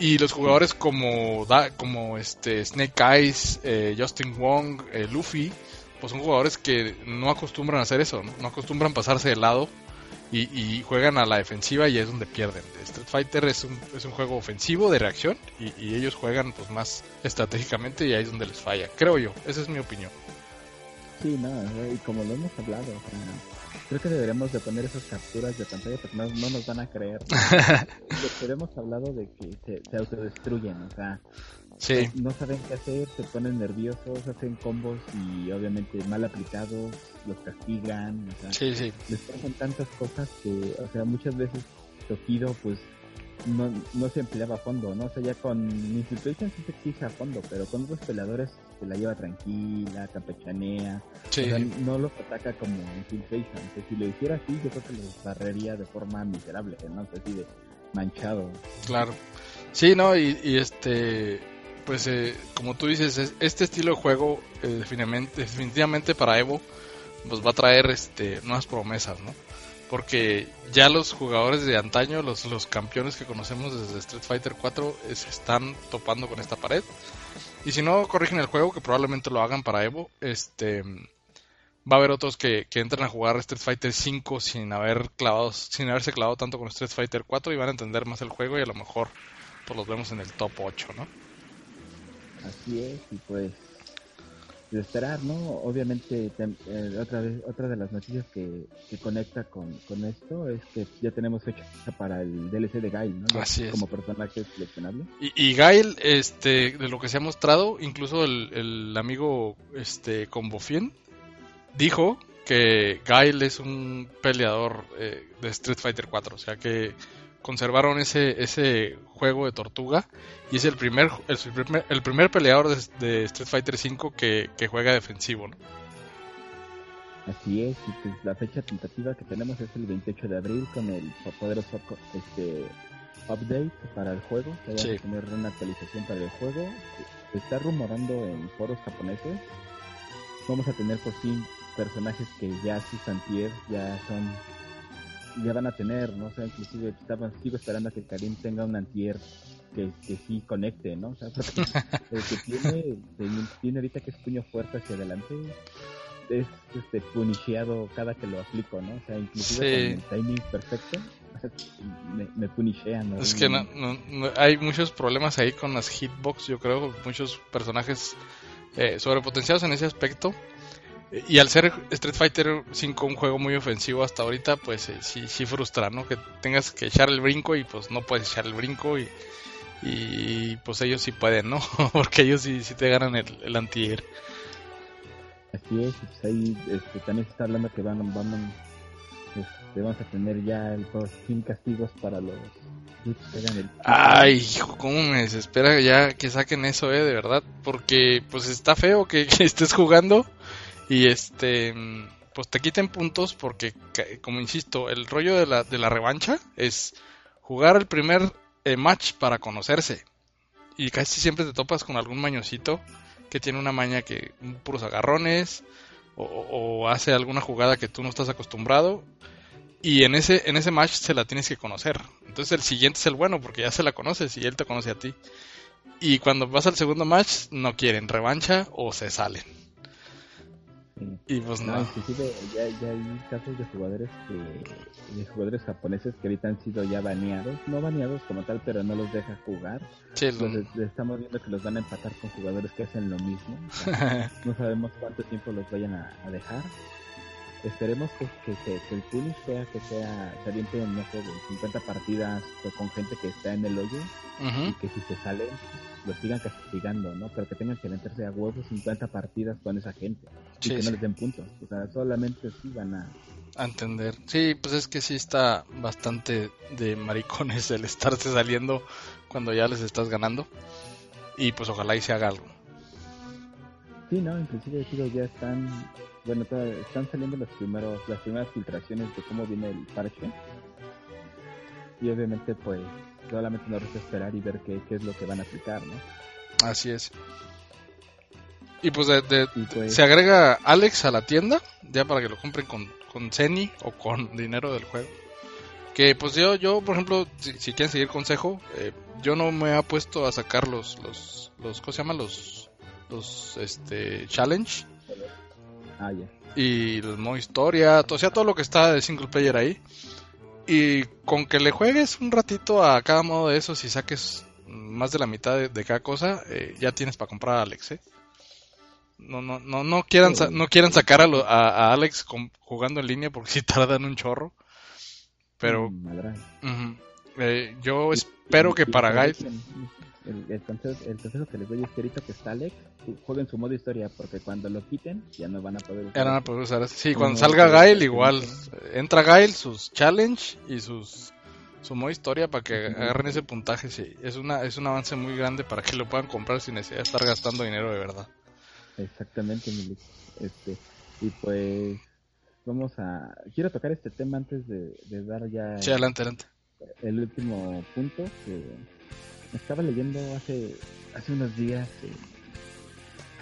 Y los jugadores como, da, como este Snake Eyes, eh, Justin Wong, eh, Luffy, pues son jugadores que no acostumbran a hacer eso, no, no acostumbran pasarse de lado y, juegan a la defensiva y es donde pierden. Street Fighter es un, es un juego ofensivo de reacción y, ellos juegan pues más estratégicamente y ahí es donde les falla, creo yo, esa es mi opinión. Sí, no, y como lo hemos hablado, creo que deberíamos de poner esas capturas de pantalla porque no, nos van a creer. Pero hemos hablado de que se, se autodestruyen, o sea, Sí. No saben qué hacer, se ponen nerviosos, hacen combos y obviamente mal aplicados, los castigan, o sea, les pasan tantas cosas que, o sea, muchas veces Tokido pues no, no se empleaba a fondo, ¿no? O sea, ya con Infiltration sí se exige a fondo, pero con otros peleadores se la lleva tranquila, campechanea, o sea, no los ataca como Infiltration, o si lo hiciera así yo creo que los barrería de forma miserable, ¿no? O sea, así de manchado. Claro. Sí, no, y este pues eh, como tú dices, este estilo de juego eh, definitivamente, para Evo pues va a traer este nuevas promesas, ¿no? Porque ya los jugadores de antaño, los, campeones que conocemos desde Street Fighter 4 eh, se están topando con esta pared. Y si no corrigen el juego, que probablemente lo hagan para Evo, este va a haber otros que, que entran a jugar Street Fighter 5 sin haber clavado, sin haberse clavado tanto con Street Fighter 4 y van a entender más el juego y a lo mejor pues los vemos en el top 8, ¿no? Así es, y pues de esperar, ¿no? Obviamente, eh, otra vez, otra de las noticias que, que conecta con, con, esto es que ya tenemos fecha para el DLC de Gail, ¿no? Así es. Como personaje seleccionable. Y, y Gail, este, de lo que se ha mostrado, incluso el, el amigo, este, Combofien, dijo que Gail es un peleador eh, de Street Fighter 4, o sea que conservaron ese, ese juego de tortuga y es el primer el, primer, el primer peleador de, de, Street Fighter 5 que, que juega defensivo, ¿no? Así es, y pues la fecha tentativa que tenemos es el 28 de abril con el poderoso este update para el juego, que vamos Sí. a tener una actualización para el juego. Se está rumorando en foros japoneses. Vamos a tener por fin personajes que ya sus antier ya son ya van a tener, ¿no? O sea, inclusive estaba, sigo esperando a que Karim tenga un antier que, que sí conecte, ¿no? O sea, porque el que tiene, el- tiene ahorita que es puño fuerte hacia adelante, es este punisheado cada que lo aplico, ¿no? O sea, inclusive Sí. con el timing perfecto, me, me punishean, ¿no? Es que no, no- no- hay muchos problemas ahí con las hitbox, yo creo, muchos personajes eh, sobrepotenciados en ese aspecto. Y al ser Street Fighter 5 un juego muy ofensivo hasta ahorita, pues eh, sí, sí frustra, ¿no? Que tengas que echar el brinco y pues no puedes echar el brinco y, y pues ellos sí pueden, ¿no? Porque ellos sí, sí te ganan el, el anti-air. Así es, y pues ahí este, también se está hablando que van, van este, vamos a tener ya el por fin castigos para los el Ay, hijo, cómo me desespera ya que saquen eso, eh, de verdad. Porque pues está feo que, que estés jugando y este pues te quiten puntos porque como insisto, el rollo de la, de la revancha es jugar el primer eh, match para conocerse. Y casi siempre te topas con algún mañosito que tiene una maña que puros agarrones o, o hace alguna jugada que tú no estás acostumbrado y en ese en ese match se la tienes que conocer. Entonces el siguiente es el bueno porque ya se la conoces y él te conoce a ti. Y cuando vas al segundo match no quieren revancha o se salen. Y pues No, no. inclusive ya, ya hay casos de jugadores que, de jugadores japoneses que ahorita han sido ya baneados, no baneados como tal, pero no los deja jugar. Entonces estamos viendo que los van a empatar con jugadores que hacen lo mismo. O sea, no sabemos cuánto tiempo los vayan a, a dejar. Esperemos que, que, que- que el punish sea que sea saliente no sé, de 50 partidas con gente que está en el hoyo y que si se salen los sigan castigando, ¿no? Pero que tengan que meterse a huevos 50 partidas con esa gente y Sí, que sí. no les den puntos. O sea, solamente así van a... A entender. Sí, pues es que sí está bastante de maricones el estarse saliendo cuando ya les estás ganando. Y pues ojalá y se haga algo. Sí, no, inclusive digo, ya están, bueno, están saliendo los primeros, las primeras filtraciones de cómo viene el parche. Y obviamente pues solamente nos resta esperar y ver qué, qué es lo que van a aplicar, ¿no? Así es. Y pues de, de- Y pues, se agrega Alex a la tienda, ya para que lo compren con, con Ceni o con dinero del juego. Que pues yo, yo por ejemplo, si, si quieren seguir consejo, eh, yo no me he puesto a sacar los, los, los ¿cómo se llama? Los, los, este, challenge ah, y el modo historia, to- o sea, todo lo que está de single player ahí. Y con que le juegues un ratito a cada modo de esos y saques más de la mitad de, de cada cosa, eh, ya tienes para comprar a Alex, ¿eh? No, no, no, no quieran, sa- no quieran sacar a, lo- a, a Alex con- jugando en línea porque si tardan un chorro. Pero Mm, eh, yo espero que para Guide El, el, consejo, el consejo que les doy es que ahorita que está Alex, ju- jueguen su modo historia, porque cuando lo quiten ya no van a poder Ya no van a usar. poder usar eso. Sí, cuando salga Gail igual. Entra Gail, sus challenge y sus su modo historia para que agarren ese puntaje. Sí, es una es un avance muy grande para que lo puedan comprar sin necesidad de estar gastando dinero de verdad. Exactamente, Milik. Este, y pues vamos a... Quiero tocar este tema antes de, de dar ya Sí, adelante, adelante. el último punto que estaba leyendo hace hace unos días eh,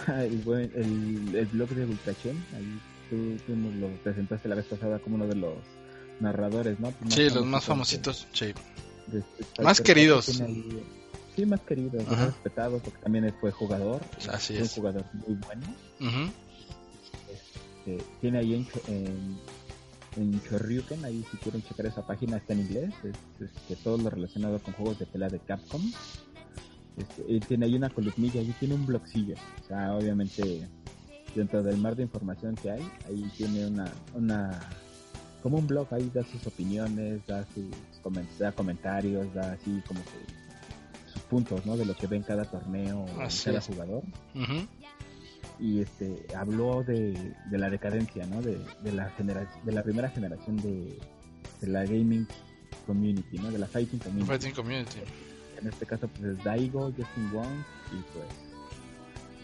el, el, el blog de Ultrachen ahí tú, tú nos lo presentaste la vez pasada como uno de los narradores no Sí, los más famositos. Sí. de- de Street Más queridos. ahí- sí más queridos más respetados porque también fue jugador Así fue un es. jugador muy bueno Ujú. este, tiene ahí en, en, en Shoryuken, ahí si quieren checar esa página está en inglés, es, este, todo lo relacionado con juegos de pelea de Capcom. Este, él tiene ahí una columnilla, ahí tiene un blogcillo, o sea, obviamente dentro del mar de información que hay, ahí tiene una, una como un blog, ahí da sus opiniones, da sus da comentarios, da así como que sus puntos, ¿no? De lo que ve en cada torneo, en cada jugador y este habló de, de la decadencia ¿no? de, de la generación de la primera generación de, de, la gaming community ¿no? de la fighting community. Fighting community en este caso pues es Daigo Justin Wong y pues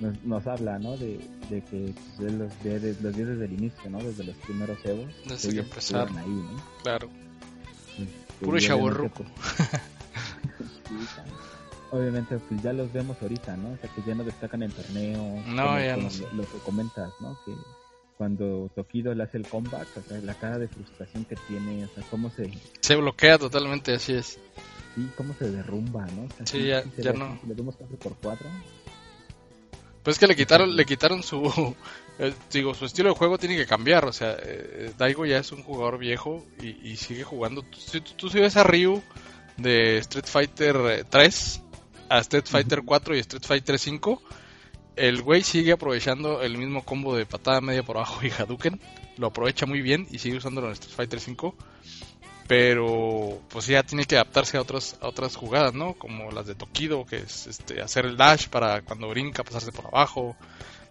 nos, nos habla ¿no? de, de que pues, los de, los días desde el inicio ¿no? desde los primeros Evos desde que empezaron ahí ¿no? claro este, puro obviamente pues ya los vemos ahorita, ¿no? O sea, que ya no destacan en torneos. No, ya no. Lo, que comentas, ¿no? Que cuando Tokido le hace el comeback, o sea, la cara de frustración que tiene, o sea, cómo se... Se bloquea totalmente, así es. Sí, cómo se derrumba, ¿no? sí, ya, ya no. Le vemos 4 por 4 Pues es que le quitaron, le quitaron su... Eh, digo, su estilo de juego tiene que cambiar, o sea, eh, Daigo ya es un jugador viejo y, sigue jugando. Si tú, tú, ves a Ryu de Street Fighter 3, a Street Fighter 4 y Street Fighter 5, el güey sigue aprovechando el mismo combo de patada media por abajo y Hadouken. Lo aprovecha muy bien y sigue usándolo en Street Fighter 5. Pero pues ya tiene que adaptarse a otras, a otras jugadas, ¿no? Como las de Tokido, que es este, hacer el dash para cuando brinca, pasarse por abajo,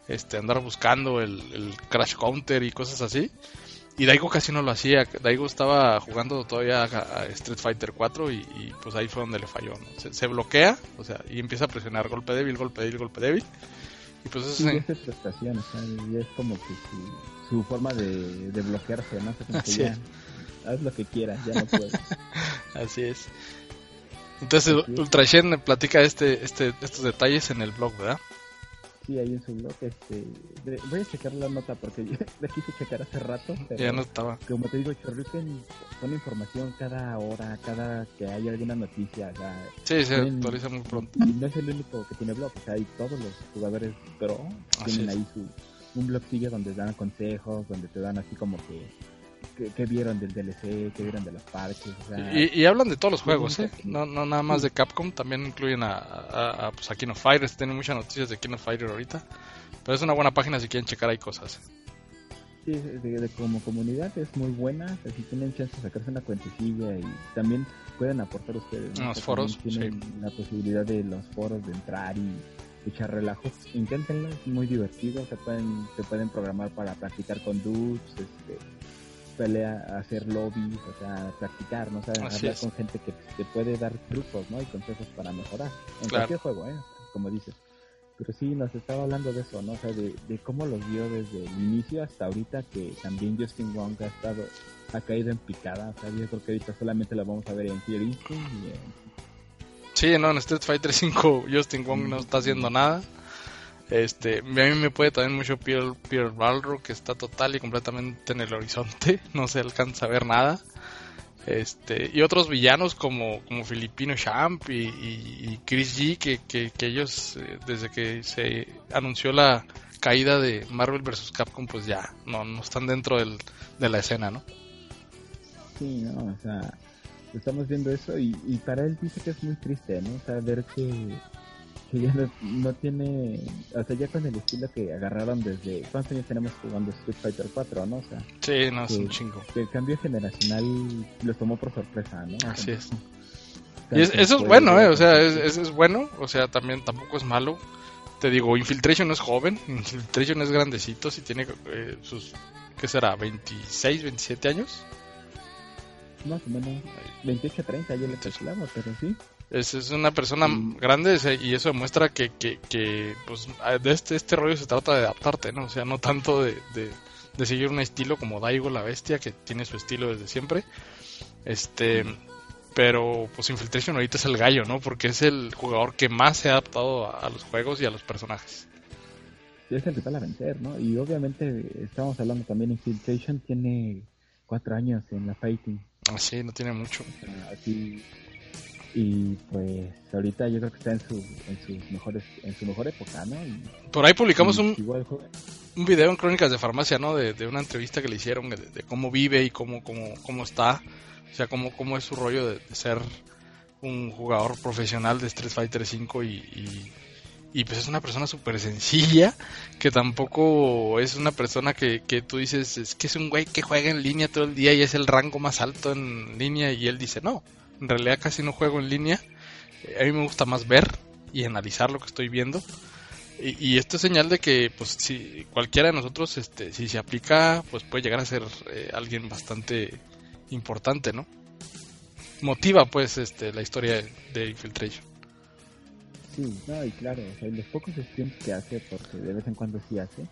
este, andar buscando el, el crash counter y cosas así. Y Daigo casi no lo hacía. Daigo estaba jugando todavía a, Street Fighter 4 y, pues ahí fue donde le falló. Se, bloquea, o sea, y empieza a presionar golpe débil, golpe débil, golpe débil. Y pues eso es... frustración, o sea, y es como que su, forma de, bloquearse, ¿no? Así es. haz lo que quieras, ya no puedes. Así es. Entonces Ultra Shen platica este, este, estos detalles en el blog, ¿verdad? Sí, ahí en su blog. Este, voy a checar la nota porque yo la quise checar hace rato. Pero ya no estaba. Como te digo, Chorriken pone información cada hora, cada que hay alguna noticia. sí, se actualiza muy pronto. Y no es el único que tiene blog, o sea, hay todos los jugadores pro tienen ahí su un blog sigue donde dan consejos, donde te dan así como que que, vieron del DLC, que vieron de los parches. y, hablan de todos los juegos, ¿eh? No, no nada más de Capcom, también incluyen a, a, pues a King of Fighters, tienen muchas noticias de King of Fighter ahorita. Pero es una buena página si quieren checar ahí cosas. Sí, de, como comunidad es muy buena, si tienen chance de sacarse una cuentecilla y también pueden aportar ustedes. Los foros, tienen la posibilidad de los foros de entrar y echar relajos, inténtenlo, es muy divertido, se pueden, se pueden programar para practicar con dudes, este, pelea, hacer lobbies, o sea, practicar, ¿no? O sea, hablar con gente que te puede dar trucos, ¿no? Y consejos para mejorar. En cualquier juego, ¿eh? Como dices. Pero sí, nos estaba hablando de eso, ¿no? O sea, de, cómo los vio desde el inicio hasta ahorita, que también Justin Wong ha estado, ha caído en picada. O sea, yo creo que ahorita solamente lo vamos a ver en Fear Instinct y en... Sí, no, en Street Fighter 5 Justin Wong no está haciendo nada. Este, a mí me puede también mucho Peter, Peter Balro, que está total y completamente en el horizonte, no se alcanza a ver nada. Este, y otros villanos como, como Filipino Champ y, Chris G, que, que, ellos, eh, desde que se anunció la caída de Marvel vs. Capcom, pues ya no, no están dentro del, de la escena, ¿no? Sí, no, o sea, estamos viendo eso y, y para él dice que es muy triste, ¿no? O sea, ver que que ya no, tiene, o sea, ya con el estilo que agarraron desde, ¿cuántos años tenemos jugando Street Fighter 4, no? O sea, sí, no, es un chingo. Que el cambio generacional los tomó por sorpresa, ¿no? Así es. Y eso es bueno, ¿eh? O sea, es, es, bueno, o sea, también tampoco es malo. Te digo, Infiltration no es joven, Infiltration es grandecito, si tiene eh, sus, ¿qué será? ¿26, 27 años? Más o menos, 28, 30, yo le calculaba, pero sí. Es, es una persona grande y eso demuestra que, que, que pues, de este, este rollo se trata de adaptarte, ¿no? O sea, no tanto de, de, seguir un estilo como Daigo la bestia, que tiene su estilo desde siempre. Este, pero pues Infiltration ahorita es el gallo, ¿no? Porque es el jugador que más se ha adaptado a, los juegos y a los personajes. Sí, es el que a vencer, ¿no? Y obviamente estamos hablando también Infiltration tiene cuatro años en la fighting. Ah, sí, no tiene mucho. Así y pues ahorita yo creo que está en su en sus mejores en su mejor época no y, Por ahí publicamos un, un video en Crónicas de Farmacia, ¿no? De, de una entrevista que le hicieron de, de cómo vive y cómo, cómo, cómo está. O sea, cómo, cómo es su rollo de, de ser un jugador profesional de Street Fighter V y, y, y, pues es una persona súper sencilla que tampoco es una persona que, que tú dices, es que es un güey que juega en línea todo el día y es el rango más alto en línea y él dice, no, en realidad casi no juego en línea. Eh, A mí me gusta más ver y analizar lo que estoy viendo. Y, esto es señal de que, pues, si cualquiera de nosotros, este, si se aplica, pues puede llegar a ser eh, alguien bastante importante, ¿no? Motiva, pues, este, la historia de, Infiltration. sí no y claro o los pocos streams que hace porque de vez en cuando sí hace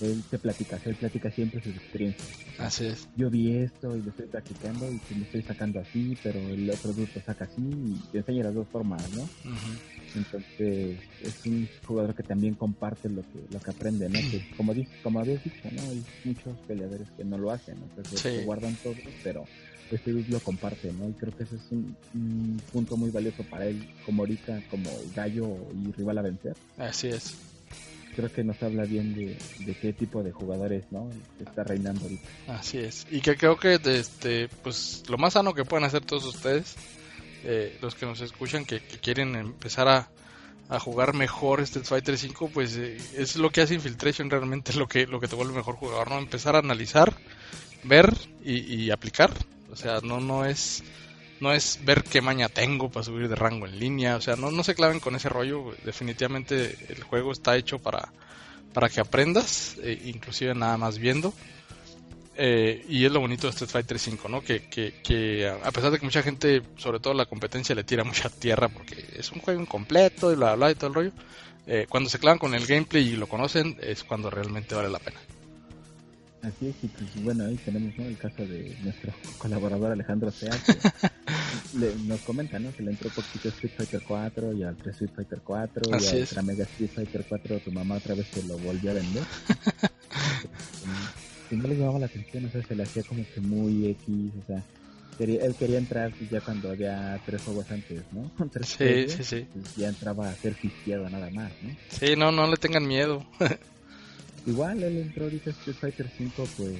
él se platica él platica siempre sus experiencias Así es. yo vi esto y lo estoy practicando y me estoy sacando así pero el otro grupo saca así y te enseña las dos formas no Ujú. Entonces es un jugador que también comparte lo que lo que aprende, ¿no? Que como dices, como habías dicho, ¿no? Hay muchos peleadores que no lo hacen, ¿no? Entonces Sí. se guardan todo, pero este lo comparte, ¿no? Y creo que ese es un, un punto muy valioso para él, como ahorita, como gallo y rival a vencer. Así es. Creo que nos habla bien de, de qué tipo de jugadores, ¿no? Está reinando ahorita. Así es. Y que creo que este, pues lo más sano que pueden hacer todos ustedes, eh, los que nos escuchan, que, que quieren empezar a, a jugar mejor Street Fighter 5, pues eh, es lo que hace Infiltration realmente, lo que, lo que te vuelve mejor jugador, ¿no? Empezar a analizar, ver y, y aplicar. O sea, no, no es no es ver qué maña tengo para subir de rango en línea, o sea, no, no se claven con ese rollo, definitivamente el juego está hecho para, para que aprendas, eh, inclusive nada más viendo. Eh, y es lo bonito de Street Fighter 5, ¿no? Que, que, que a pesar de que mucha gente, sobre todo la competencia, le tira mucha tierra porque es un juego incompleto y bla, bla y todo el rollo, eh, cuando se clavan con el gameplay y lo conocen es cuando realmente vale la pena. Así es, y pues bueno, ahí tenemos ¿no? el caso de nuestro colaborador Alejandro Sea, que le- nos comenta ¿no? que le entró poquito a Street Fighter 4 y al 3 Street Fighter 4 Así y al es. Ultra Mega Street Fighter 4 tu mamá otra vez se lo volvió a vender. y no le llamaba la atención, o sea, se le hacía como que muy X, o sea, quería, él quería entrar ya cuando había tres juegos antes, ¿no? Tres Sí, juegos, sí, sí. pues, ya entraba a ser fisqueado nada más, ¿no? Sí, no, no le tengan miedo. Igual él entró ahorita Street Fighter 5 pues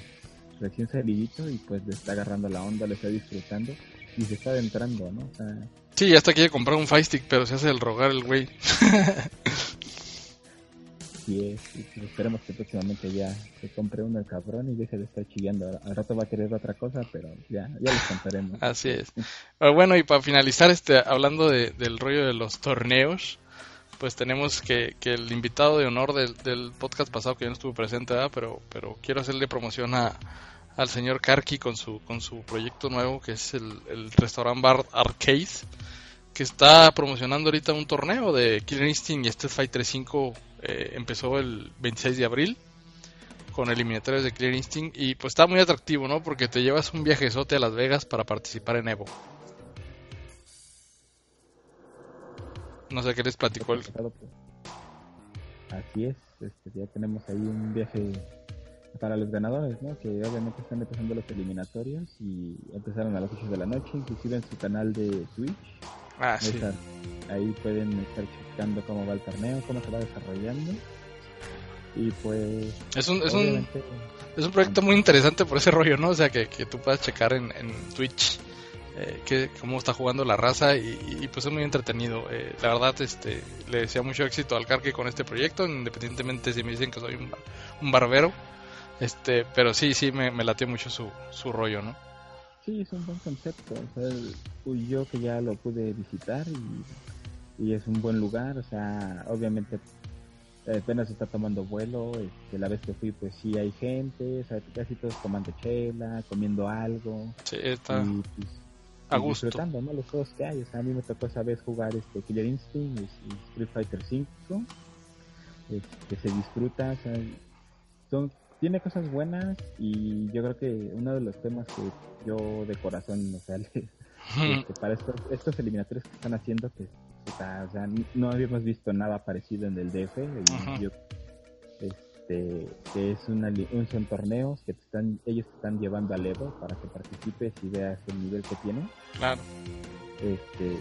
recién salidito y pues le está agarrando la onda, le está disfrutando y se está adentrando, ¿no? O sea, Sí, ya hasta quiere comprar un Fire Stick, pero se hace el rogar el güey. sí es, pues, esperemos que próximamente ya se compre uno el cabrón y deje de estar chillando. Al- rato va a querer otra cosa, pero ya, ya les contaremos. Así es. Pero bueno, y para finalizar, este, hablando de- del rollo de los torneos, pues tenemos que, que el invitado de honor del, del podcast pasado, que yo no estuve presente, pero pero quiero hacerle promoción a, al señor Karki con su con su proyecto nuevo, que es el, el restaurant bar Arcade, que está promocionando ahorita un torneo de Killer Instinct y Street Fighter 5 empezó el 26 de abril con eliminatorias de Killer Instinct y pues está muy atractivo, ¿no? Porque te llevas un viajezote a Las Vegas para participar en Evo. No sé qué les platicó el... Pues. Así es, este, ya tenemos ahí un viaje para los ganadores, ¿no? Que obviamente están empezando los eliminatorios y empezaron a las 8 de la noche, inclusive en su canal de Twitch. Ah, sí. Estar- ahí pueden estar checando cómo va el torneo, cómo se va desarrollando. Y pues, Es un, es un, es un proyecto muy interesante por ese rollo, ¿no? O sea, que, que tú puedas checar en, en Twitch eh, que, cómo está jugando la raza y, y, pues es muy entretenido. Eh, la verdad, este, le deseo mucho éxito al Carque con este proyecto, independientemente si me dicen que soy un, bar- un barbero. Este, pero sí, sí, me, me latió mucho su, su rollo, ¿no? sí, es un buen concepto. O sea, el- yo que ya lo pude visitar y, y es un buen lugar, o sea, obviamente apenas está tomando vuelo, este, la vez que fui pues sí hay gente, o sea, casi todos tomando chela, comiendo algo. Sí, está y, pues, a y gusto. disfrutando ¿no? los juegos que hay. O sea, a mí me tocó esa vez jugar este Killer Instinct y, y Street Fighter 5, que se disfruta, o sea, son, tiene cosas buenas y yo creo que uno de los temas que yo de corazón, o sea, le- este, para estos, estos eliminatorios que están haciendo, que o sea, no habíamos visto nada parecido en el DF y yo este que es una un- son torneos que te están ellos te están llevando al Evo para que participes y veas el nivel que tiene Claro. este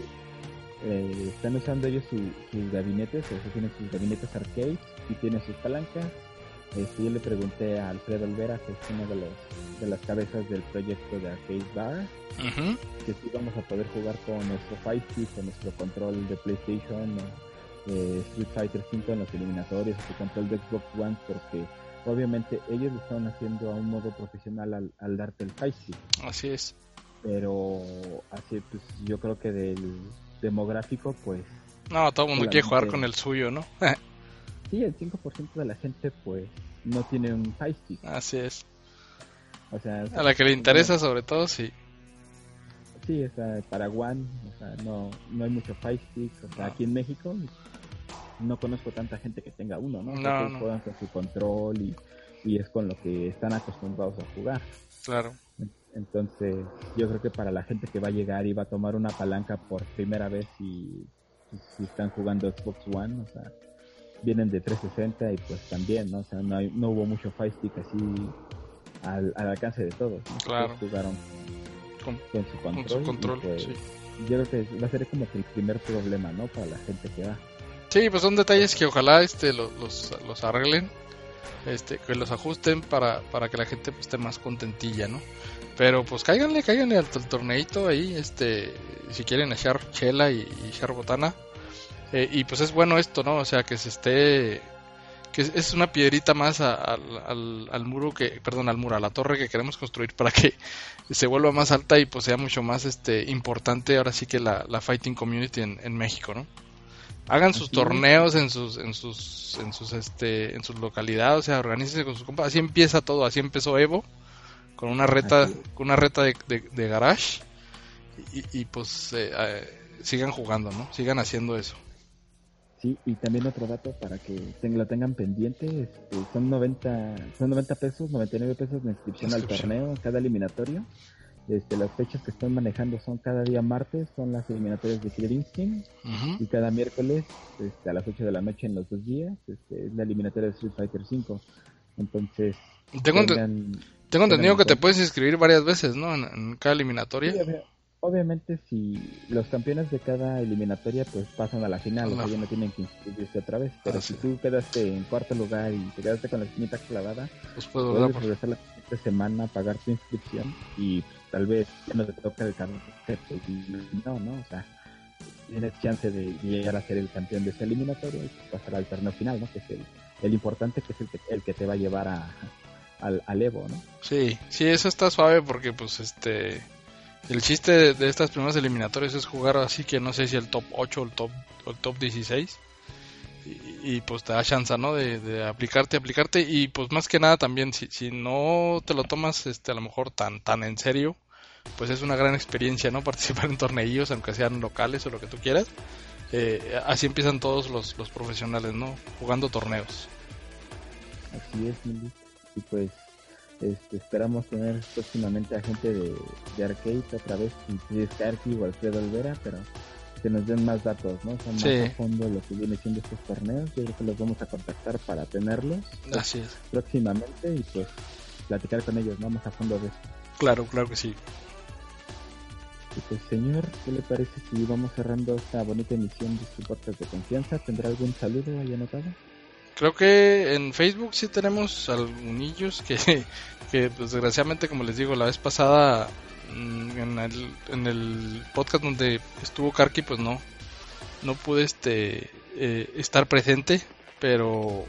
eh, están usando ellos su- sus gabinetes, o sea, tienen sus gabinetes arcade y tienen sus palancas. Este, yo le pregunté a Alfredo Olvera, que es uno de, los, de las cabezas del proyecto de Arcade Bar, que sí vamos a poder jugar con nuestro Fight con nuestro control de PlayStation, o, eh, Street Fighter 5 en los eliminatorios, su control de Xbox One, porque obviamente ellos lo están haciendo a un modo profesional al, al darte el Fight Así es. pero así pues yo creo que del demográfico pues No, todo el mundo quiere jugar con el suyo, ¿no? sí, el 5% de la gente pues no tiene un Fight Así es. o sea... A la que le interesa, sobre todo, sí. Sí, o sea, para One, o sea, no, no hay mucho Fight Stick, o sea, No. aquí en México no conozco tanta gente que tenga uno, ¿no? No, no. juegan con su control y, y es con lo que están acostumbrados a jugar. Claro. Entonces, yo creo que para la gente que va a llegar y va a tomar una palanca por primera vez y si están jugando Xbox One, o sea, vienen de 360 y pues también, ¿no? O sea, no, hay- no hubo mucho Fight Stick así al, al alcance de todos, ¿no? Claro. Jugaron Con, con su con control. su y, control, pues, sí. yo creo que va a ser como que el primer problema, ¿no? Para la gente que va. Sí, pues son detalles que ojalá este lo- los, los arreglen, este, que los ajusten para, para que la gente pues, esté más contentilla, ¿no? Pero pues cáiganle, cáiganle al, al torneito ahí, este, si quieren echar chela y, y echar botana. Eh, y pues es bueno esto, ¿no? O sea, que se esté, que es, una piedrita más a- al, al, al muro que, perdón, al muro, a la torre que queremos construir para que se vuelva más alta y pues sea mucho más este importante ahora sí que la, la fighting community en, en México, ¿no? Hagan sus torneos en sus en sus en sus este en sus localidades, o sea, organícense con sus compas. Así empieza todo, así empezó Evo con una reta con una reta de, de, de garage y, y, pues eh, eh, sigan jugando, ¿no? Sigan haciendo eso. Sí, y también otro dato para que lo tengan pendiente, este, son 90 son 90 pesos, 99 pesos de inscripción al torneo, cada eliminatorio. Este, las fechas que están manejando son cada día martes, son las eliminatorias de Killer Instinct, y cada miércoles este, a las 8 de la noche en los dos días este, es la eliminatoria de Street Fighter 5. Entonces, Tengo, ente- tengan- tengo entendido que te puedes inscribir varias veces, ¿no? En, en cada eliminatoria. Sí, obviamente si los campeones de cada eliminatoria pues pasan a la final, o sea, ya no tienen que inscribirse otra vez, pero Ah, si sí. tú quedaste en cuarto lugar y te quedaste con la espinita clavada, Pues puedo puedes Por- regresar la siguiente semana, pagar tu inscripción y pues, tal vez ya no te toca el campeón, y no, ¿no? O sea, tienes chance de llegar a ser el campeón de esa eliminatoria y pasar al torneo final, ¿no? Que es el, el importante, que es el que, el que te va a llevar a, al, al Evo, ¿no? Sí, sí, eso está suave porque pues este el chiste de, estas primeras eliminatorias es jugar así que no sé si el top 8 o el top o el top 16 y, pues te da chance, ¿no? De, aplicarte, aplicarte y pues más que nada también si, si no te lo tomas este a lo mejor tan tan en serio, pues es una gran experiencia, ¿no? Participar en torneillos aunque sean locales o lo que tú quieras. Eh, así empiezan todos los, los profesionales, ¿no? Jugando torneos. Así es. Y pues este, esperamos tener próximamente a gente de, de Arcade otra vez, es Karki o Alfredo Olvera, pero que nos den más datos, ¿no? Sea, más Sí. a fondo lo que viene siendo estos torneos. Yo creo que los vamos a contactar para tenerlos Así es. próximamente y pues platicar con ellos, ¿no? Más a fondo de esto. Claro, claro que sí. Y pues, señor, ¿qué le parece si vamos cerrando esta bonita emisión de su podcast de confianza? ¿Tendrá algún saludo ahí anotado? Creo que en Facebook sí tenemos algunos que, que pues, desgraciadamente, como les digo, la vez pasada mm, en el, en el podcast donde estuvo Karki, pues no, no pude este eh, estar presente, pero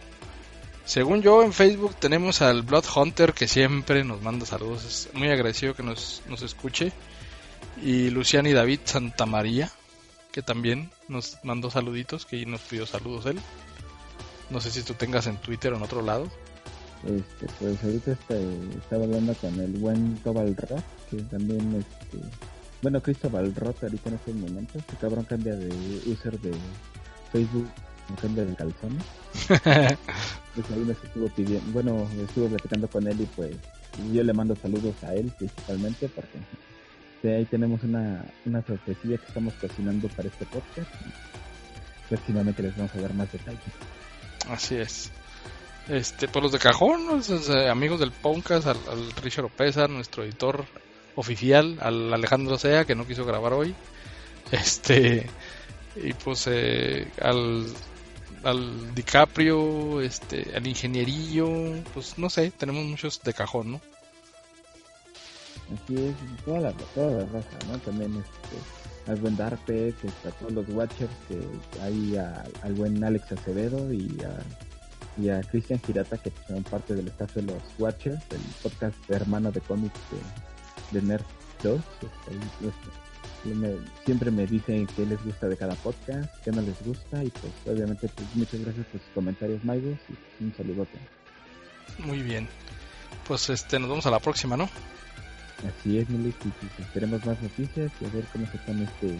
según yo en Facebook tenemos al Blood Hunter que siempre nos manda saludos, es muy agradecido que nos, nos escuche, y Luciani David Santamaría, que también nos mandó saluditos, que nos pidió saludos él. No sé si tú tengas en Twitter o en otro lado. Este, pues ahorita este, estaba hablando con el buen Tobal Roth, que también, este, bueno, Cristóbal Roth ahorita en estos momentos, este cabrón cambia de user de Facebook, cambia de calzones. Pues ahí nos estuvo pidiendo, bueno, estuve platicando con él y pues yo le mando saludos a él principalmente porque de ahí tenemos una, una sorpresilla que estamos cocinando para este podcast. Próximamente les vamos a dar más detalles. Así es. Este, por los de cajón, eh, amigos del Podcast, al, al Richard Opeza, nuestro editor oficial, al Alejandro Sea, que no quiso grabar hoy. Este, y pues eh, al al DiCaprio, este, al ingenierillo, pues no sé, tenemos muchos de cajón, ¿no? Así es, toda la, toda la raza, ¿no? También este, al buen Darpet, este, a todos los Watchers, que hay al buen Alex Acevedo y a, y a Cristian Girata, que son parte del staff de los Watchers, el podcast hermano de cómics de, de Nerd 2. siempre me dicen qué les gusta de cada podcast, qué no les gusta, y pues obviamente pues muchas gracias por sus comentarios, Maigos, y un saludote. Muy bien. Pues este, nos vemos a la próxima, ¿no? Así es, Milik, y pues esperemos más noticias y a ver cómo se pone este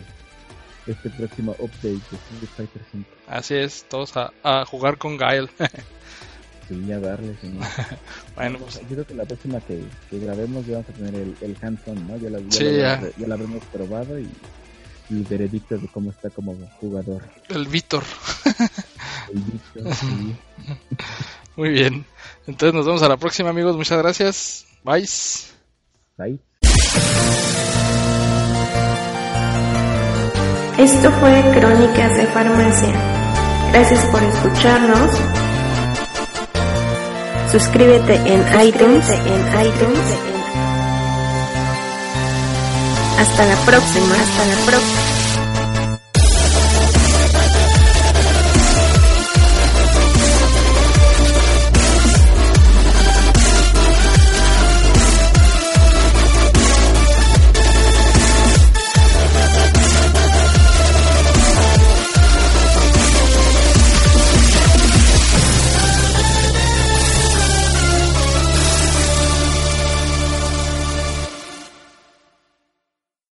este próximo update de Street Fighter 5. Así es, todos a, jugar con Gael. sí, a darle, señor. bueno, pues... Yo creo que la próxima que, que grabemos ya vamos a tener el, el hands-on, ¿no? Ya la, ya, sí, la, ya. ya la habremos probado y, y veredicto de cómo está como jugador. El Víctor. el Víctor, sí. Muy bien. Entonces nos vemos a la próxima, amigos. Muchas gracias. Bye. Esto fue Crónicas de Farmacia. Gracias por escucharnos. Suscríbete en iTunes. En iTunes. Hasta la próxima. Hasta la próxima.